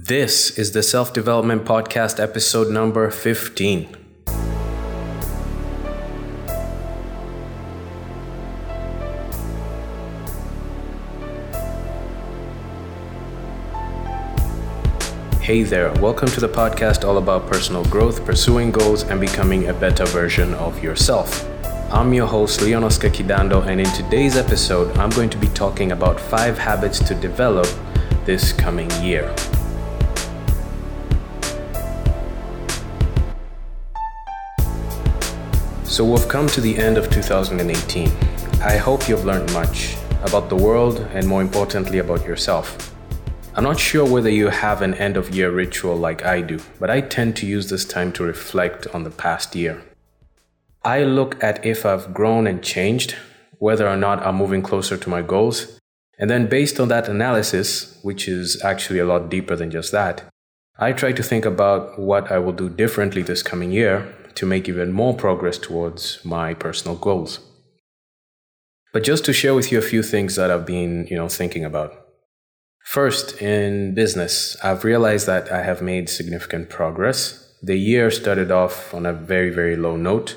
This is the Self Development Podcast, episode number 15. Hey there, welcome to the podcast all about personal growth, pursuing goals, and becoming a better version of yourself. I'm your host, Leon Oscar Kidando, and in today's episode, I'm going to be talking about five habits to develop this coming year. So we've come to the end of 2018. I hope you've learned much about the world and more importantly about yourself. I'm not sure whether you have an end of year ritual like I do, but I tend to use this time to reflect on the past year. I look at if I've grown and changed, whether or not I'm moving closer to my goals, and then based on that analysis, which is actually a lot deeper than just that, I try to think about what I will do differently this coming year to make even more progress towards my personal goals. But just to share with you a few things that I've been, you know, thinking about. First, in business, I've realized that I have made significant progress. The year started off on a very, very low note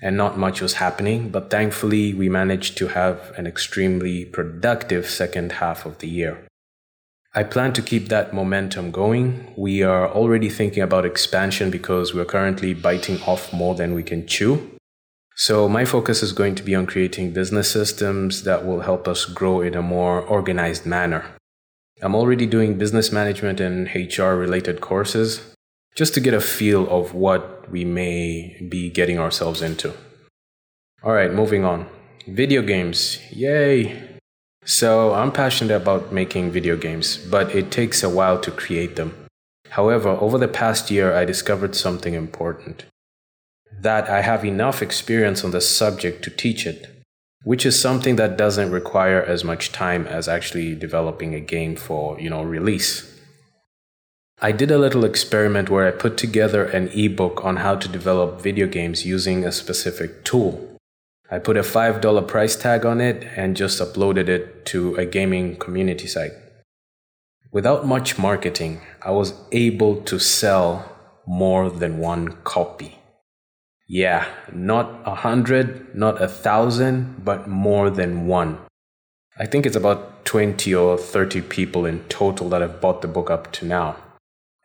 and not much was happening, but thankfully we managed to have an extremely productive second half of the year. I plan to keep that momentum going. We are already thinking about expansion because we're currently biting off more than we can chew. So, my focus is going to be on creating business systems that will help us grow in a more organized manner. I'm already doing business management and HR related courses just to get a feel of what we may be getting ourselves into. All right, moving on. Video games. Yay! So, I'm passionate about making video games, but it takes a while to create them. However, over the past year, I discovered something important that I have enough experience on the subject to teach it, which is something that doesn't require as much time as actually developing a game for, you know, release. I did a little experiment where I put together an ebook on how to develop video games using a specific tool. I put a $5 price tag on it and just uploaded it to a gaming community site. Without much marketing, I was able to sell more than one copy. Yeah, not a hundred, not a thousand, but more than one. I think it's about 20 or 30 people in total that have bought the book up to now.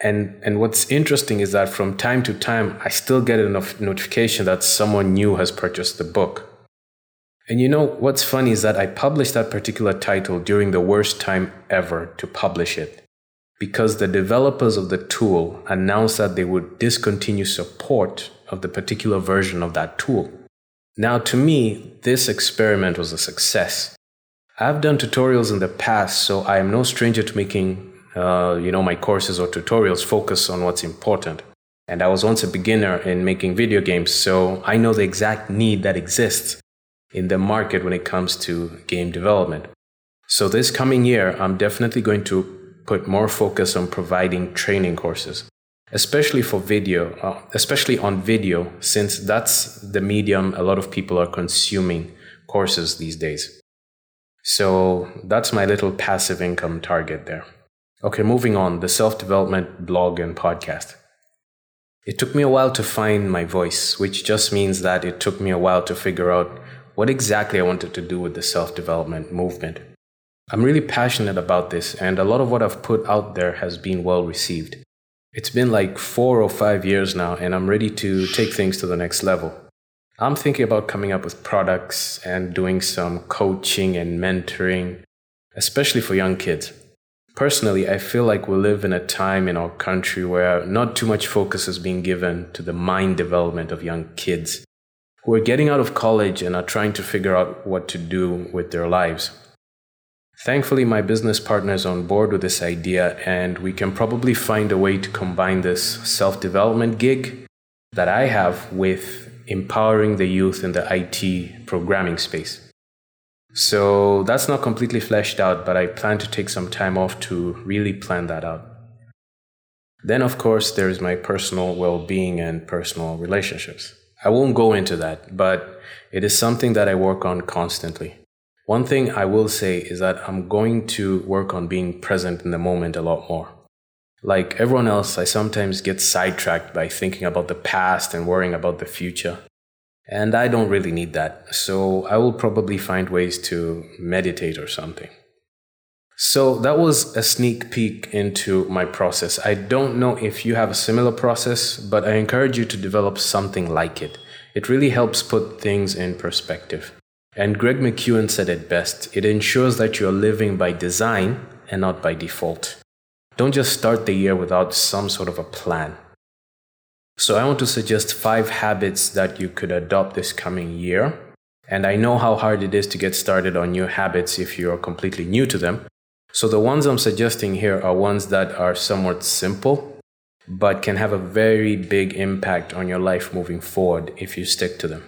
And, and what's interesting is that from time to time, I still get a notification that someone new has purchased the book. And you know what's funny is that I published that particular title during the worst time ever to publish it because the developers of the tool announced that they would discontinue support of the particular version of that tool. Now, to me, this experiment was a success. I've done tutorials in the past, so I am no stranger to making, uh, you know, my courses or tutorials focus on what's important. And I was once a beginner in making video games, so I know the exact need that exists in the market when it comes to game development. So, this coming year, I'm definitely going to put more focus on providing training courses, especially for video, uh, especially on video, since that's the medium a lot of people are consuming courses these days. So, that's my little passive income target there. Okay, moving on the self development blog and podcast. It took me a while to find my voice, which just means that it took me a while to figure out what exactly I wanted to do with the self development movement. I'm really passionate about this, and a lot of what I've put out there has been well received. It's been like four or five years now, and I'm ready to take things to the next level. I'm thinking about coming up with products and doing some coaching and mentoring, especially for young kids. Personally, I feel like we live in a time in our country where not too much focus is being given to the mind development of young kids who are getting out of college and are trying to figure out what to do with their lives. Thankfully, my business partner is on board with this idea, and we can probably find a way to combine this self development gig that I have with empowering the youth in the IT programming space. So that's not completely fleshed out, but I plan to take some time off to really plan that out. Then, of course, there's my personal well being and personal relationships. I won't go into that, but it is something that I work on constantly. One thing I will say is that I'm going to work on being present in the moment a lot more. Like everyone else, I sometimes get sidetracked by thinking about the past and worrying about the future. And I don't really need that. So I will probably find ways to meditate or something. So that was a sneak peek into my process. I don't know if you have a similar process, but I encourage you to develop something like it. It really helps put things in perspective. And Greg McKeown said it best it ensures that you're living by design and not by default. Don't just start the year without some sort of a plan. So, I want to suggest five habits that you could adopt this coming year. And I know how hard it is to get started on new habits if you're completely new to them. So, the ones I'm suggesting here are ones that are somewhat simple, but can have a very big impact on your life moving forward if you stick to them.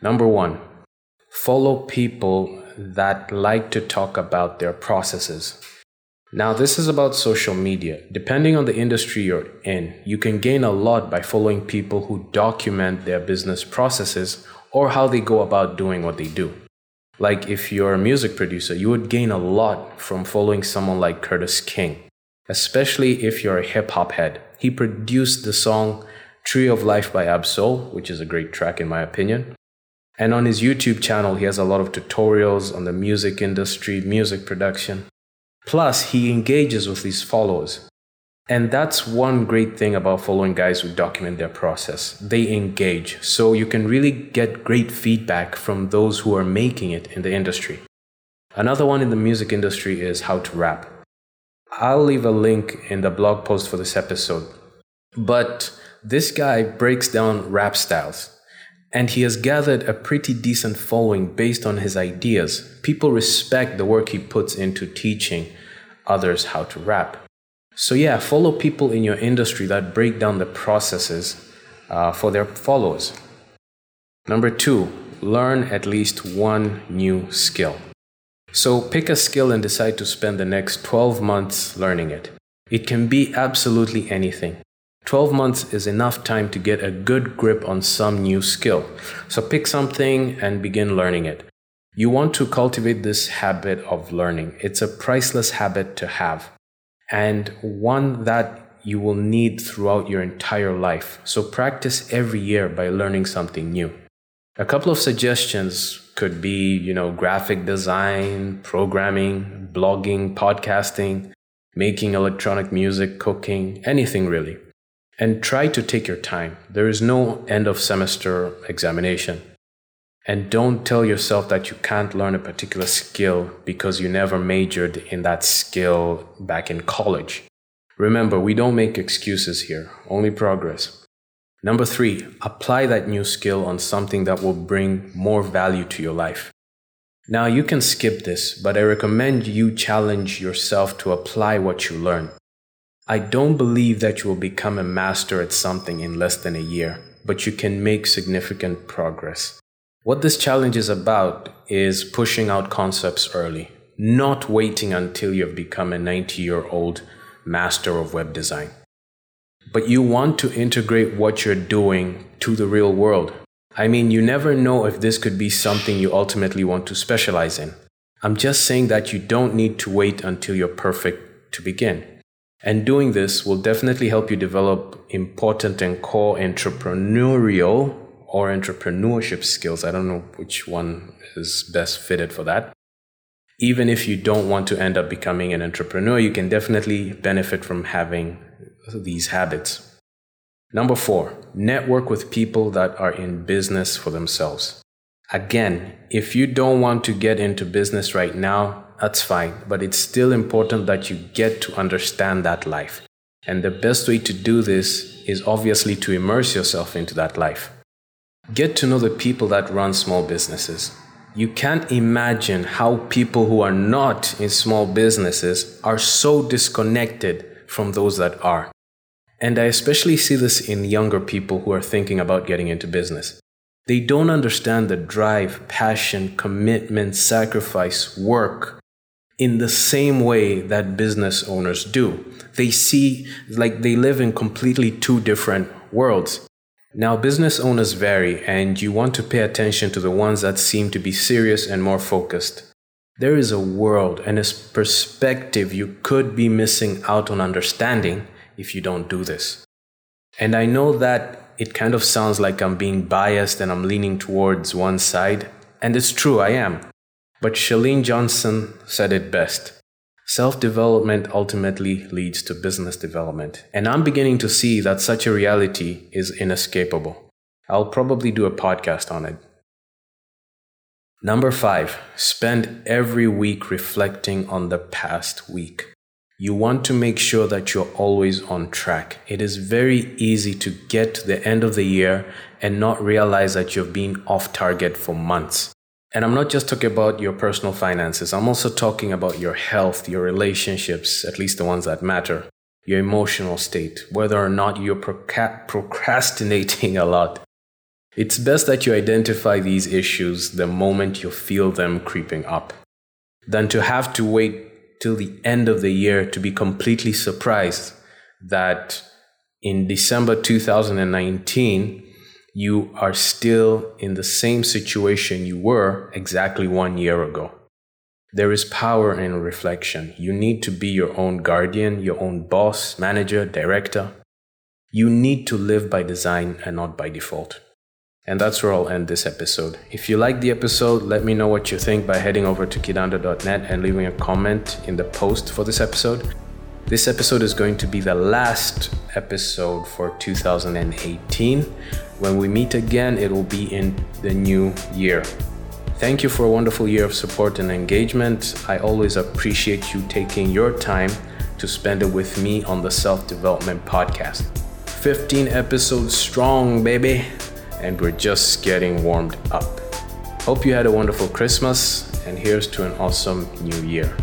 Number one, follow people that like to talk about their processes. Now, this is about social media. Depending on the industry you're in, you can gain a lot by following people who document their business processes or how they go about doing what they do. Like if you're a music producer, you would gain a lot from following someone like Curtiss King, especially if you're a hip hop head. He produced the song Tree of Life by Ab-Soul, which is a great track in my opinion. And on his YouTube channel, he has a lot of tutorials on the music industry, music production. Plus, he engages with his followers. And that's one great thing about following guys who document their process. They engage. So you can really get great feedback from those who are making it in the industry. Another one in the music industry is how to rap. I'll leave a link in the blog post for this episode. But this guy breaks down rap styles and he has gathered a pretty decent following based on his ideas. People respect the work he puts into teaching others how to rap. So, yeah, follow people in your industry that break down the processes uh, for their followers. Number two, learn at least one new skill. So, pick a skill and decide to spend the next 12 months learning it. It can be absolutely anything. 12 months is enough time to get a good grip on some new skill. So pick something and begin learning it. You want to cultivate this habit of learning. It's a priceless habit to have and one that you will need throughout your entire life. So practice every year by learning something new. A couple of suggestions could be, you know, graphic design, programming, blogging, podcasting, making electronic music, cooking, anything really and try to take your time. There is no end of semester examination. And don't tell yourself that you can't learn a particular skill because you never majored in that skill back in college. Remember, we don't make excuses here, only progress. Number three, apply that new skill on something that will bring more value to your life. Now, you can skip this, but I recommend you challenge yourself to apply what you learn. I don't believe that you will become a master at something in less than a year, but you can make significant progress. What this challenge is about is pushing out concepts early, not waiting until you've become a 90 year old master of web design. But you want to integrate what you're doing to the real world. I mean, you never know if this could be something you ultimately want to specialize in. I'm just saying that you don't need to wait until you're perfect to begin. And doing this will definitely help you develop important and core entrepreneurial or entrepreneurship skills. I don't know which one is best fitted for that. Even if you don't want to end up becoming an entrepreneur, you can definitely benefit from having these habits. Number four, network with people that are in business for themselves. Again, if you don't want to get into business right now, that's fine. But it's still important that you get to understand that life. And the best way to do this is obviously to immerse yourself into that life. Get to know the people that run small businesses. You can't imagine how people who are not in small businesses are so disconnected from those that are. And I especially see this in younger people who are thinking about getting into business. They don't understand the drive, passion, commitment, sacrifice, work, in the same way that business owners do. They see, like, they live in completely two different worlds. Now, business owners vary, and you want to pay attention to the ones that seem to be serious and more focused. There is a world and a perspective you could be missing out on understanding if you don't do this. And I know that it kind of sounds like I'm being biased and I'm leaning towards one side, and it's true, I am. But Chalene Johnson said it best. Self development ultimately leads to business development, and I'm beginning to see that such a reality is inescapable. I'll probably do a podcast on it. Number five, spend every week reflecting on the past week. You want to make sure that you're always on track. It is very easy to get to the end of the year and not realize that you've been off target for months. And I'm not just talking about your personal finances, I'm also talking about your health, your relationships, at least the ones that matter, your emotional state, whether or not you're proca- procrastinating a lot. It's best that you identify these issues the moment you feel them creeping up than to have to wait till the end of the year to be completely surprised that in December 2019, you are still in the same situation you were exactly one year ago. There is power in reflection. You need to be your own guardian, your own boss, manager, director. You need to live by design and not by default. And that's where I'll end this episode. If you like the episode, let me know what you think by heading over to kidando.net and leaving a comment in the post for this episode. This episode is going to be the last episode for 2018. When we meet again, it will be in the new year. Thank you for a wonderful year of support and engagement. I always appreciate you taking your time to spend it with me on the Self Development Podcast. 15 episodes strong, baby, and we're just getting warmed up. Hope you had a wonderful Christmas, and here's to an awesome new year.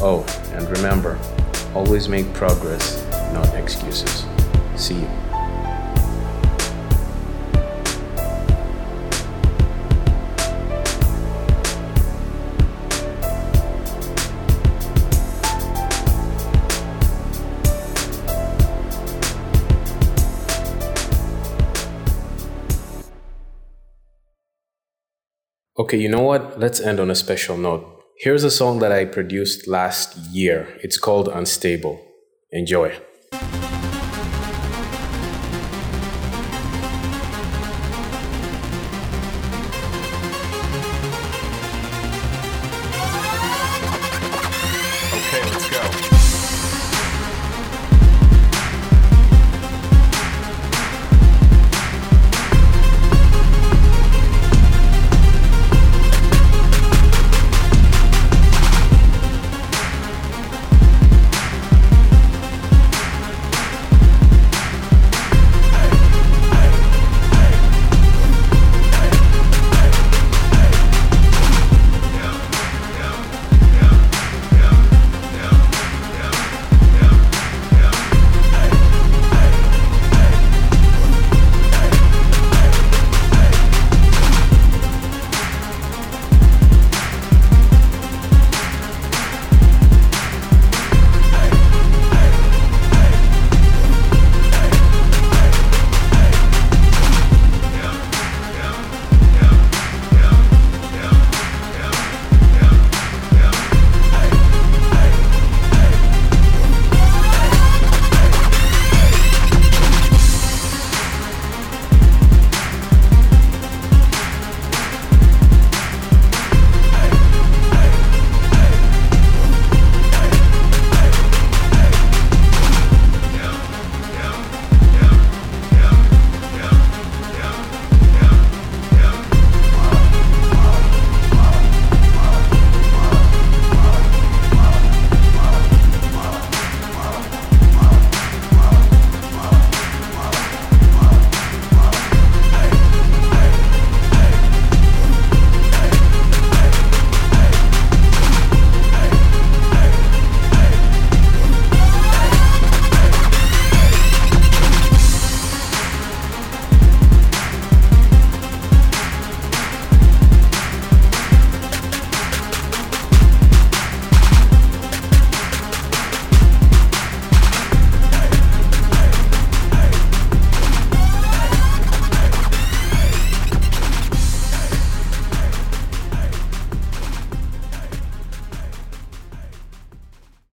Oh, and remember, Always make progress, not excuses. See you. Okay, you know what? Let's end on a special note. Here's a song that I produced last year. It's called Unstable. Enjoy.